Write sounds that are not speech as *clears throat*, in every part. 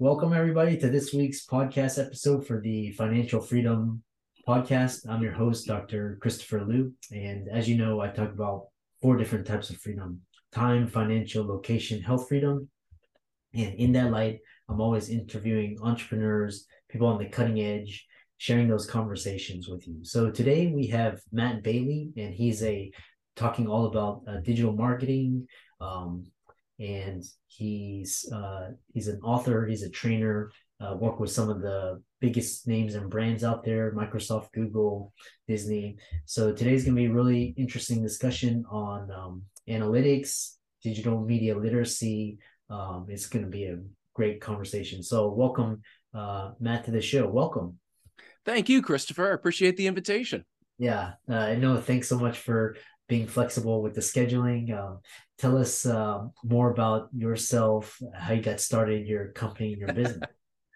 Welcome, everybody, to this week's podcast episode for the Financial Freedom Podcast. I'm your host, Dr. Christopher Loo. And as you know, I talk about four different types of freedom time, financial, location, health freedom. And in that light, I'm always interviewing entrepreneurs, people on the cutting edge, sharing those conversations with you. So today we have Matt Bailey, and he's a talking all about uh, digital marketing, um, and he's uh, he's an author, he's a trainer, uh, work with some of the biggest names and brands out there, Microsoft, Google, Disney. So today's gonna be a really interesting discussion on um, analytics, digital media literacy. Um, it's gonna be a great conversation. So welcome, uh, Matt, to the show. Welcome. Thank you, Christopher. I appreciate the invitation. Yeah, uh, no, thanks so much for being flexible with the scheduling. Um, tell us uh, more about yourself, how you got started, your company, and your business.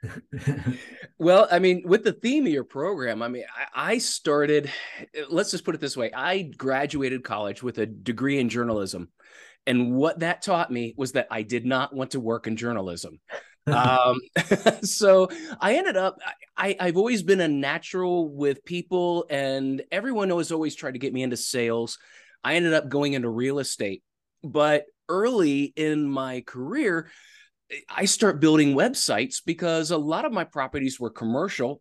*laughs* well, I mean, with the theme of your program, I mean, I, I, started, let's just put it this way I graduated college with a degree in journalism. And what that taught me was that I did not want to work in journalism. *laughs* um, *laughs* so I ended up, I, I've always been a natural with people, and everyone has always tried to get me into sales. I ended up going into real estate. But early in my career, I start building websites because a lot of my properties were commercial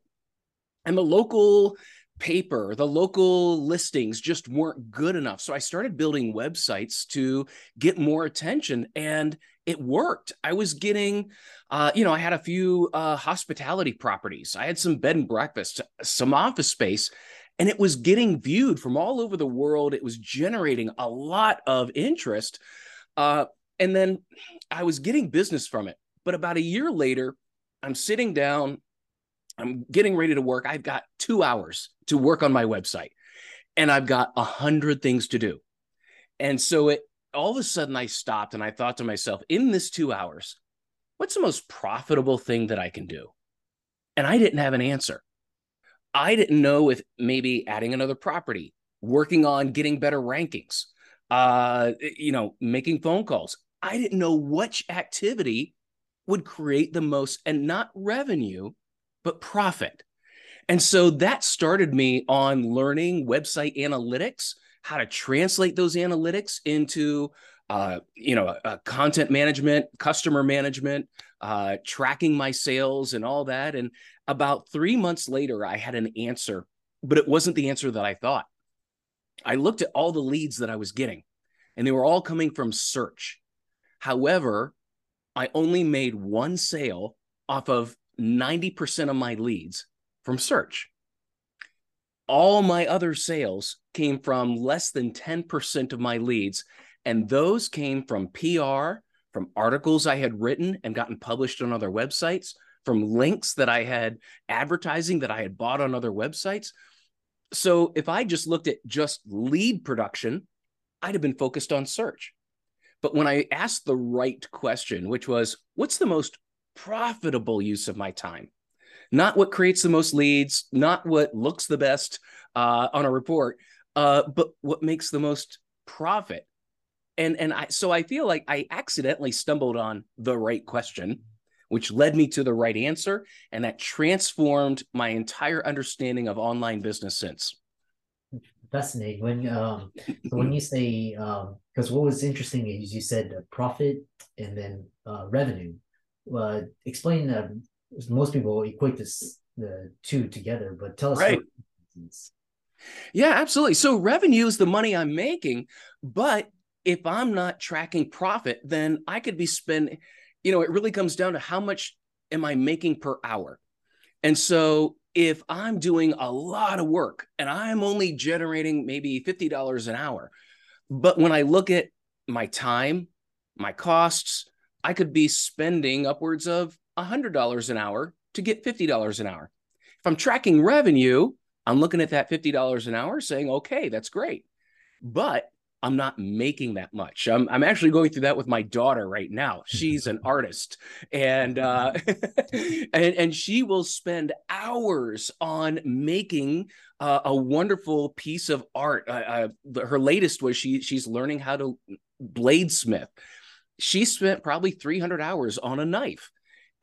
and the local paper, the local listings just weren't good enough. So I started building websites to get more attention and it worked. I was getting, uh, you know, I had a few uh, hospitality properties, I had some bed and breakfast, some office space, and it was getting viewed from all over the world. It was generating a lot of interest. Uh, and then I was getting business from it. But about a year later, I'm sitting down, I'm getting ready to work. I've got two hours to work on my website, and I've got a hundred things to do. And so it all of a sudden I stopped and I thought to myself, in this two hours, what's the most profitable thing that I can do? And I didn't have an answer. I didn't know if maybe adding another property, working on getting better rankings, uh, you know, making phone calls. I didn't know which activity would create the most and not revenue, but profit. And so that started me on learning website analytics, how to translate those analytics into uh, you know, uh, content management, customer management, uh, tracking my sales, and all that. And about three months later, I had an answer, but it wasn't the answer that I thought. I looked at all the leads that I was getting, and they were all coming from search. However, I only made one sale off of 90% of my leads from search. All my other sales came from less than 10% of my leads. And those came from PR, from articles I had written and gotten published on other websites, from links that I had advertising that I had bought on other websites. So if I just looked at just lead production, I'd have been focused on search. But when I asked the right question, which was, what's the most profitable use of my time? Not what creates the most leads, not what looks the best uh, on a report, uh, but what makes the most profit. And and I so I feel like I accidentally stumbled on the right question, which led me to the right answer, and that transformed my entire understanding of online business since. fascinating. When um, *laughs* so when you say um, because what was interesting is you said profit and then uh, revenue. Uh, explain that. Most people equate this the two together, but tell us. Right. Yeah, absolutely. So revenue is the money I'm making, but if I'm not tracking profit, then I could be spending. You know, it really comes down to how much am I making per hour. And so if I'm doing a lot of work and I'm only generating maybe $50 an hour, but when I look at my time, my costs, I could be spending upwards of $100 an hour to get $50 an hour. If I'm tracking revenue, I'm looking at that $50 an hour saying, okay, that's great. But I'm not making that much. I'm, I'm actually going through that with my daughter right now. *laughs* She's an artist, and uh, *laughs* and and she will spend hours on making uh, a wonderful piece of art. Uh, uh her latest was she she's learning how to bladesmith. She spent probably 300 hours on a knife,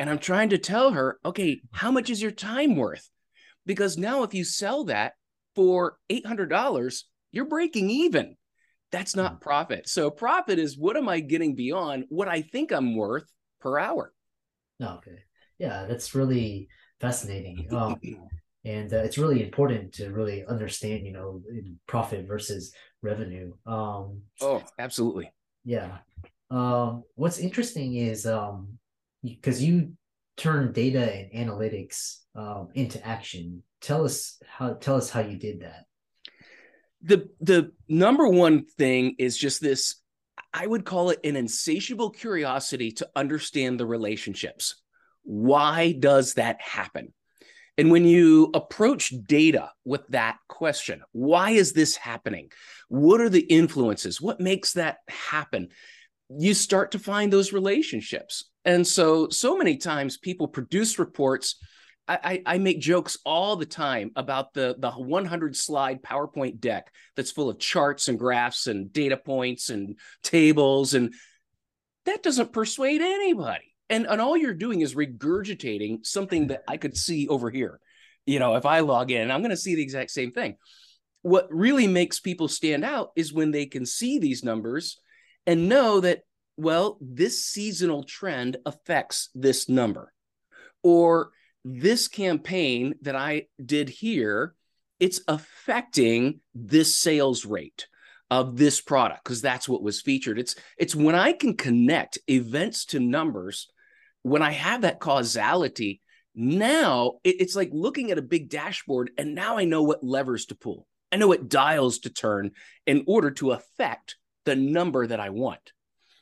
and I'm trying to tell her, okay, how much is your time worth? Because now if you sell that for $800, you're breaking even that's not mm. profit. So profit is what am I getting beyond what I think I'm worth per hour? Okay. Yeah, that's really fascinating. *clears throat* Um, and uh, it's really important to really understand, you know, profit versus revenue. Um, oh, absolutely. Yeah. Um, what's interesting is um, because you turn data and analytics um, into action. Tell us how tell us how you did that the the number one thing is just this i would call it an insatiable curiosity to understand the relationships. Why does that happen? And when you approach data with that question why is this happening? What are the influences? What makes that happen? You start to find those relationships. And so so many times people produce reports I, I make jokes all the time about the the 100 slide PowerPoint deck that's full of charts and graphs and data points and tables, and that doesn't persuade anybody. And and all you're doing is regurgitating something that I could see over here. You know, if I log in, I'm going to see the exact same thing. What really makes people stand out is when they can see these numbers and know that well, this seasonal trend affects this number, or this campaign that I did here, it's affecting this sales rate of this product because that's what was featured. It's it's when I can connect events to numbers, when I have that causality, now it's like looking at a big dashboard and now I know what levers to pull. I know what dials to turn in order to affect the number that I want.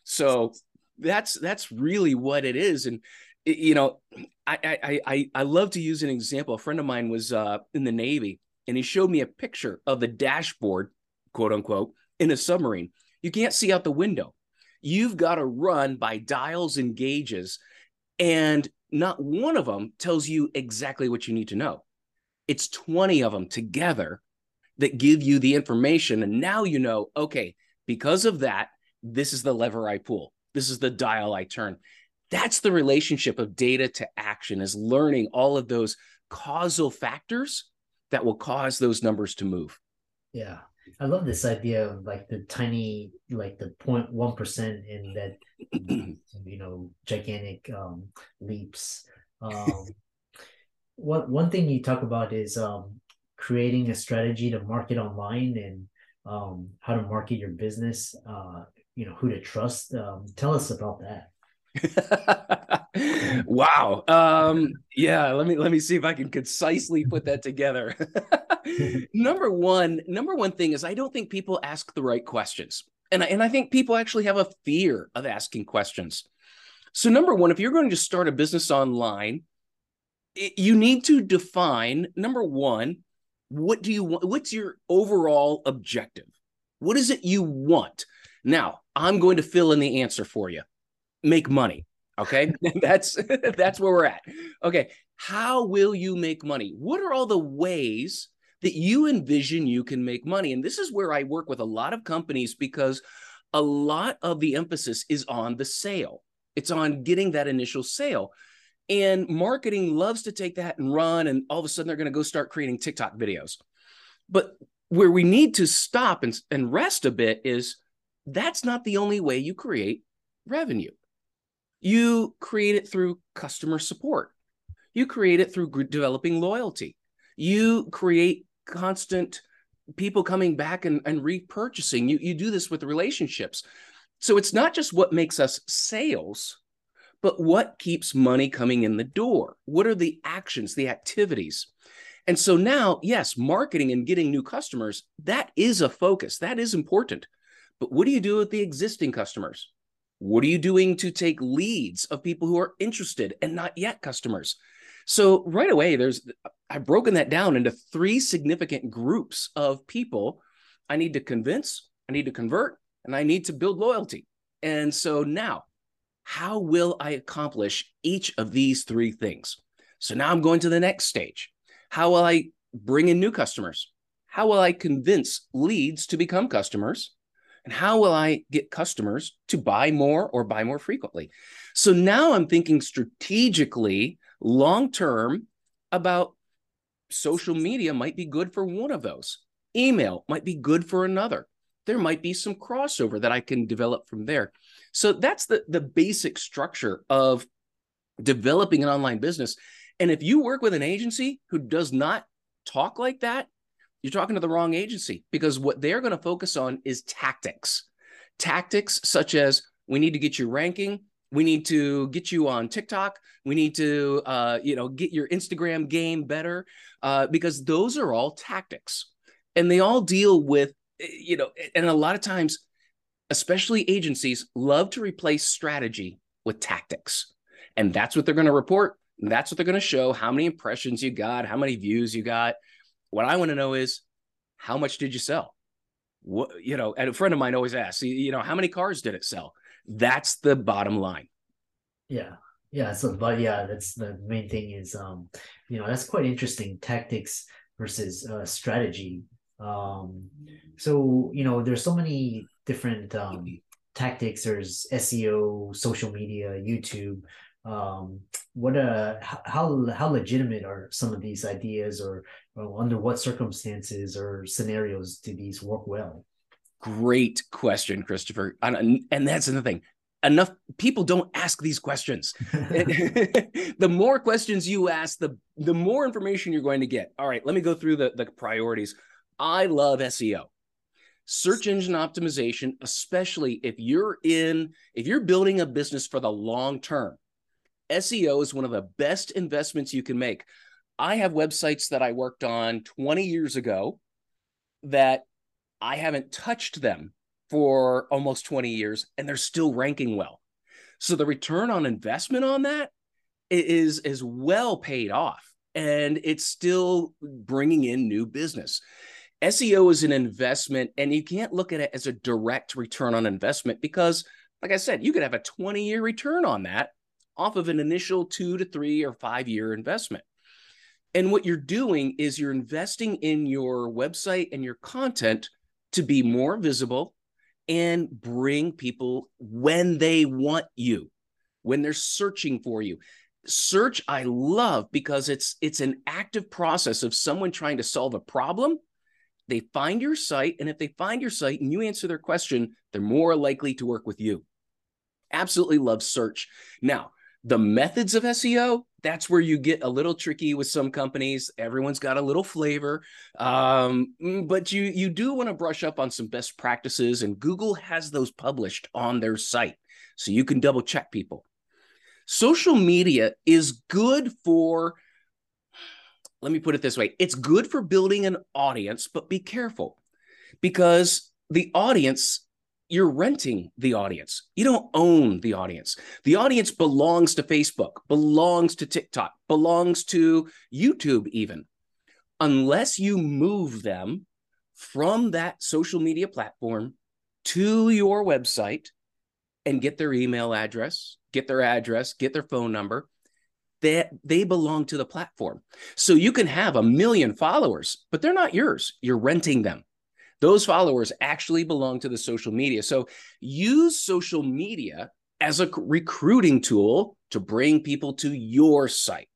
So that's that's really what it is and you know, I, I I I love to use an example. A friend of mine was uh, in the Navy, and he showed me a picture of the dashboard, quote unquote, in a submarine. You can't see out the window. You've got to run by dials and gauges, and not one of them tells you exactly what you need to know. It's 20 of them together that give you the information. And now you know, okay, because of that, this is the lever I pull. This is the dial I turn that's the relationship of data to action is learning all of those causal factors that will cause those numbers to move. Yeah. I love this idea of like the tiny like the 0.1% in that *clears throat* you know gigantic um leaps. Um *laughs* what one thing you talk about is um creating a strategy to market online and um how to market your business uh you know who to trust. Um tell us about that *laughs* wow. Um, yeah, let me let me see if I can concisely put that together. *laughs* number one, number one thing is I don't think people ask the right questions. And I, and I think people actually have a fear of asking questions. So number one, if you're going to start a business online, it, you need to define number one, what do you want? What's your overall objective? What is it you want? Now, I'm going to fill in the answer for you make money. Okay. *laughs* *laughs* that's that's where we're at. Okay. How will you make money? What are all the ways that you envision you can make money? And this is where I work with a lot of companies because a lot of the emphasis is on the sale. It's on getting that initial sale. And marketing loves to take that and run, and all of a sudden they're going to go start creating TikTok videos. But where we need to stop and, and rest a bit is that's not the only way you create revenue. You create it through customer support. You create it through developing loyalty. You create constant people coming back and, and repurchasing. You, you do this with relationships. So it's not just what makes us sales, but what keeps money coming in the door? What are the actions, the activities? And so now, yes, marketing and getting new customers, that is a focus. That is important. But what do you do with the existing customers? What are you doing to take leads of people who are interested and not yet customers? So right away, there's I've broken that down into three significant groups of people I need to convince, I need to convert, and I need to build loyalty. And so now, how will I accomplish each of these three things? So now I'm going to the next stage. How will I bring in new customers? How will I convince leads to become customers? And how will I get customers to buy more or buy more frequently? So now I'm thinking strategically, long term, about social media might be good for one of those. Email might be good for another. There might be some crossover that I can develop from there. So that's the, the basic structure of developing an online business. And if you work with an agency who does not talk like that, you're talking to the wrong agency because what they're going to focus on is tactics. Tactics such as we need to get you ranking, we need to get you on TikTok, we need to uh, you know get your Instagram game better uh, because those are all tactics, and they all deal with you know, and a lot of times, especially agencies love to replace strategy with tactics, and that's what they're going to report that's what they're going to show how many impressions you got, how many views you got. What I want to know is how much did you sell? What, you know, and a friend of mine always asks, you know, how many cars did it sell? That's the bottom line. Yeah. Yeah. So, but yeah, that's the main thing is, um, you know, that's quite interesting tactics versus uh, strategy. Um, so, you know, there's so many different um, tactics. There's SEO, social media, YouTube um, what uh how how legitimate are some of these ideas or, or under what circumstances or scenarios do these work well? Great question christopher. And, and that's the thing. Enough people don't ask these questions. *laughs* *laughs* The more questions you ask the the more information you're going to get. All right let me go through the, the priorities. I love seo search engine optimization especially if you're in if you're building a business for the long term SEO is one of the best investments you can make. I have websites that I worked on 20 years ago that I haven't touched them for almost 20 years and they're still ranking well. So the return on investment on that is is well paid off and it's still bringing in new business. SEO is an investment and you can't look at it as a direct return on investment because like I said, you could have a 20 year return on that off of an initial two to three or five year investment. And what you're doing is you're investing in your website and your content to be more visible and bring people when they want you, when they're searching for you. Search I love because it's it's an active process of someone trying to solve a problem. They find your site and if they find your site and you answer their question, they're more likely to work with you. Absolutely love search. Now, the methods of SEO, that's where you get a little tricky with some companies. Everyone's got a little flavor, um, mm, but you you do want to brush up on some best practices, and Google has those published on their site, so you can double check people. Social media is good for. Let me put it this way: it's good for building an audience, but be careful because the audience you're renting the audience. You don't own the audience. The audience belongs to Facebook, belongs to TikTok, belongs to YouTube, even. Unless you move them from that social media platform to your website and get their email address, get their address, get their phone number, that they, they belong to the platform. So you can have a million followers, but they're not yours. You're renting them those followers actually belong to the social media. So use social media as a recruiting tool to bring people to your site.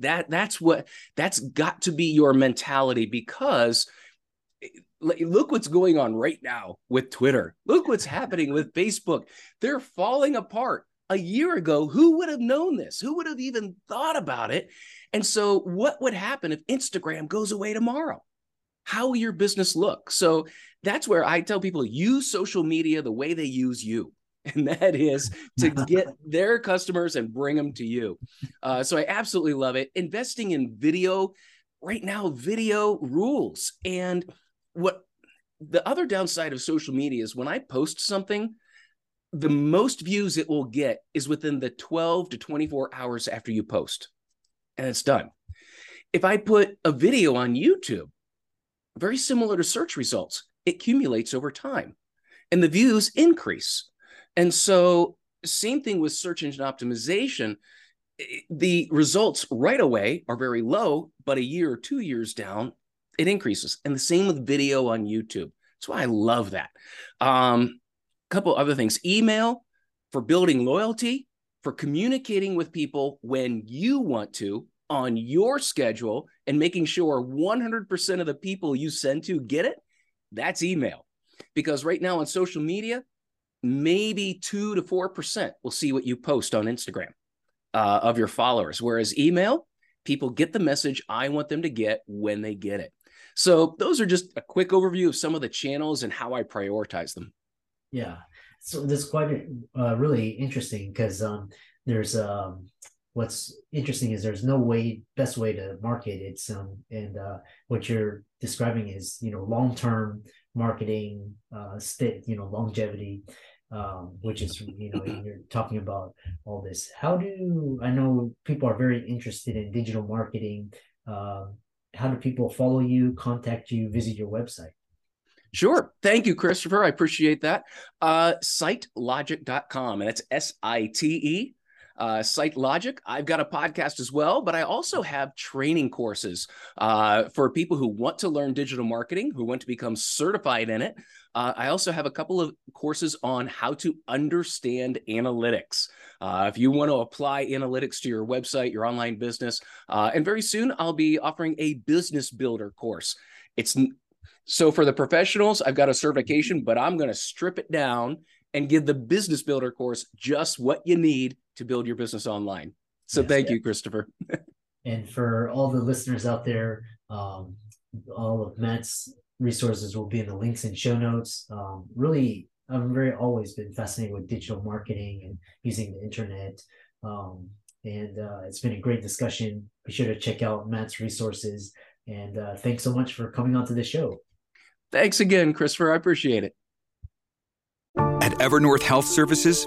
That that's what that's got to be your mentality because eh, look what's going on right now with Twitter. Look what's *laughs* happening with Facebook. They're falling apart. A year ago, who would have known this? Who would have even thought about it? And so, what would happen if Instagram goes away tomorrow? How your business look? So, that's where I tell people use social media the way they use you. *laughs* And that is to get *laughs* their customers and bring them to you. Uh, so I absolutely love it. Investing in video right now, video rules. And what the other downside of social media is when I post something, the most views it will get is within the 12 to 24 hours after you post, and it's done. If I put a video on YouTube, very similar to search results, it accumulates over time and the views increase. And so, same thing with search engine optimization. The results right away are very low, but a year or two years down, it increases. And the same with video on YouTube. That's why I love that. Um, a couple other things email for building loyalty, for communicating with people when you want to on your schedule and making sure 100% of the people you send to get it. That's email. Because right now on social media, maybe 2 to 4% will see what you post on Instagram uh, of your followers. Whereas email, people get the message I want them to get when they get it. So those are just a quick overview of some of the channels and how I prioritize them. Yeah, so this is quite uh, really interesting because um, there's um, what's interesting is there's no way best way to market um and uh, what you're describing is you know long term marketing uh state you know longevity um, which is you know you're talking about all this how do i know people are very interested in digital marketing uh, how do people follow you, contact you, visit your website? Sure. Thank you, Christopher. I appreciate that. Uh, sitelogic.com, and that's S I T E. Uh, Site Logic. I've got a podcast as well, but I also have training courses uh, for people who want to learn digital marketing, who want to become certified in it. Uh, I also have a couple of courses on how to understand analytics. Uh, if you want to apply analytics to your website, your online business, uh, and very soon I'll be offering a business builder course. It's so for the professionals, I've got a certification, but I'm going to strip it down and give the business builder course just what you need to build your business online. So yes, thank yeah. you, Christopher. *laughs* and for all the listeners out there, um, all of Matt's resources will be in the links and show notes. Um, really I've very always been fascinated with digital marketing and using the internet. Um, and uh, it's been a great discussion. Be sure to check out Matt's resources. And uh, thanks so much for coming on to the show. Thanks again, Christopher. I appreciate it. At Evernorth Health Services,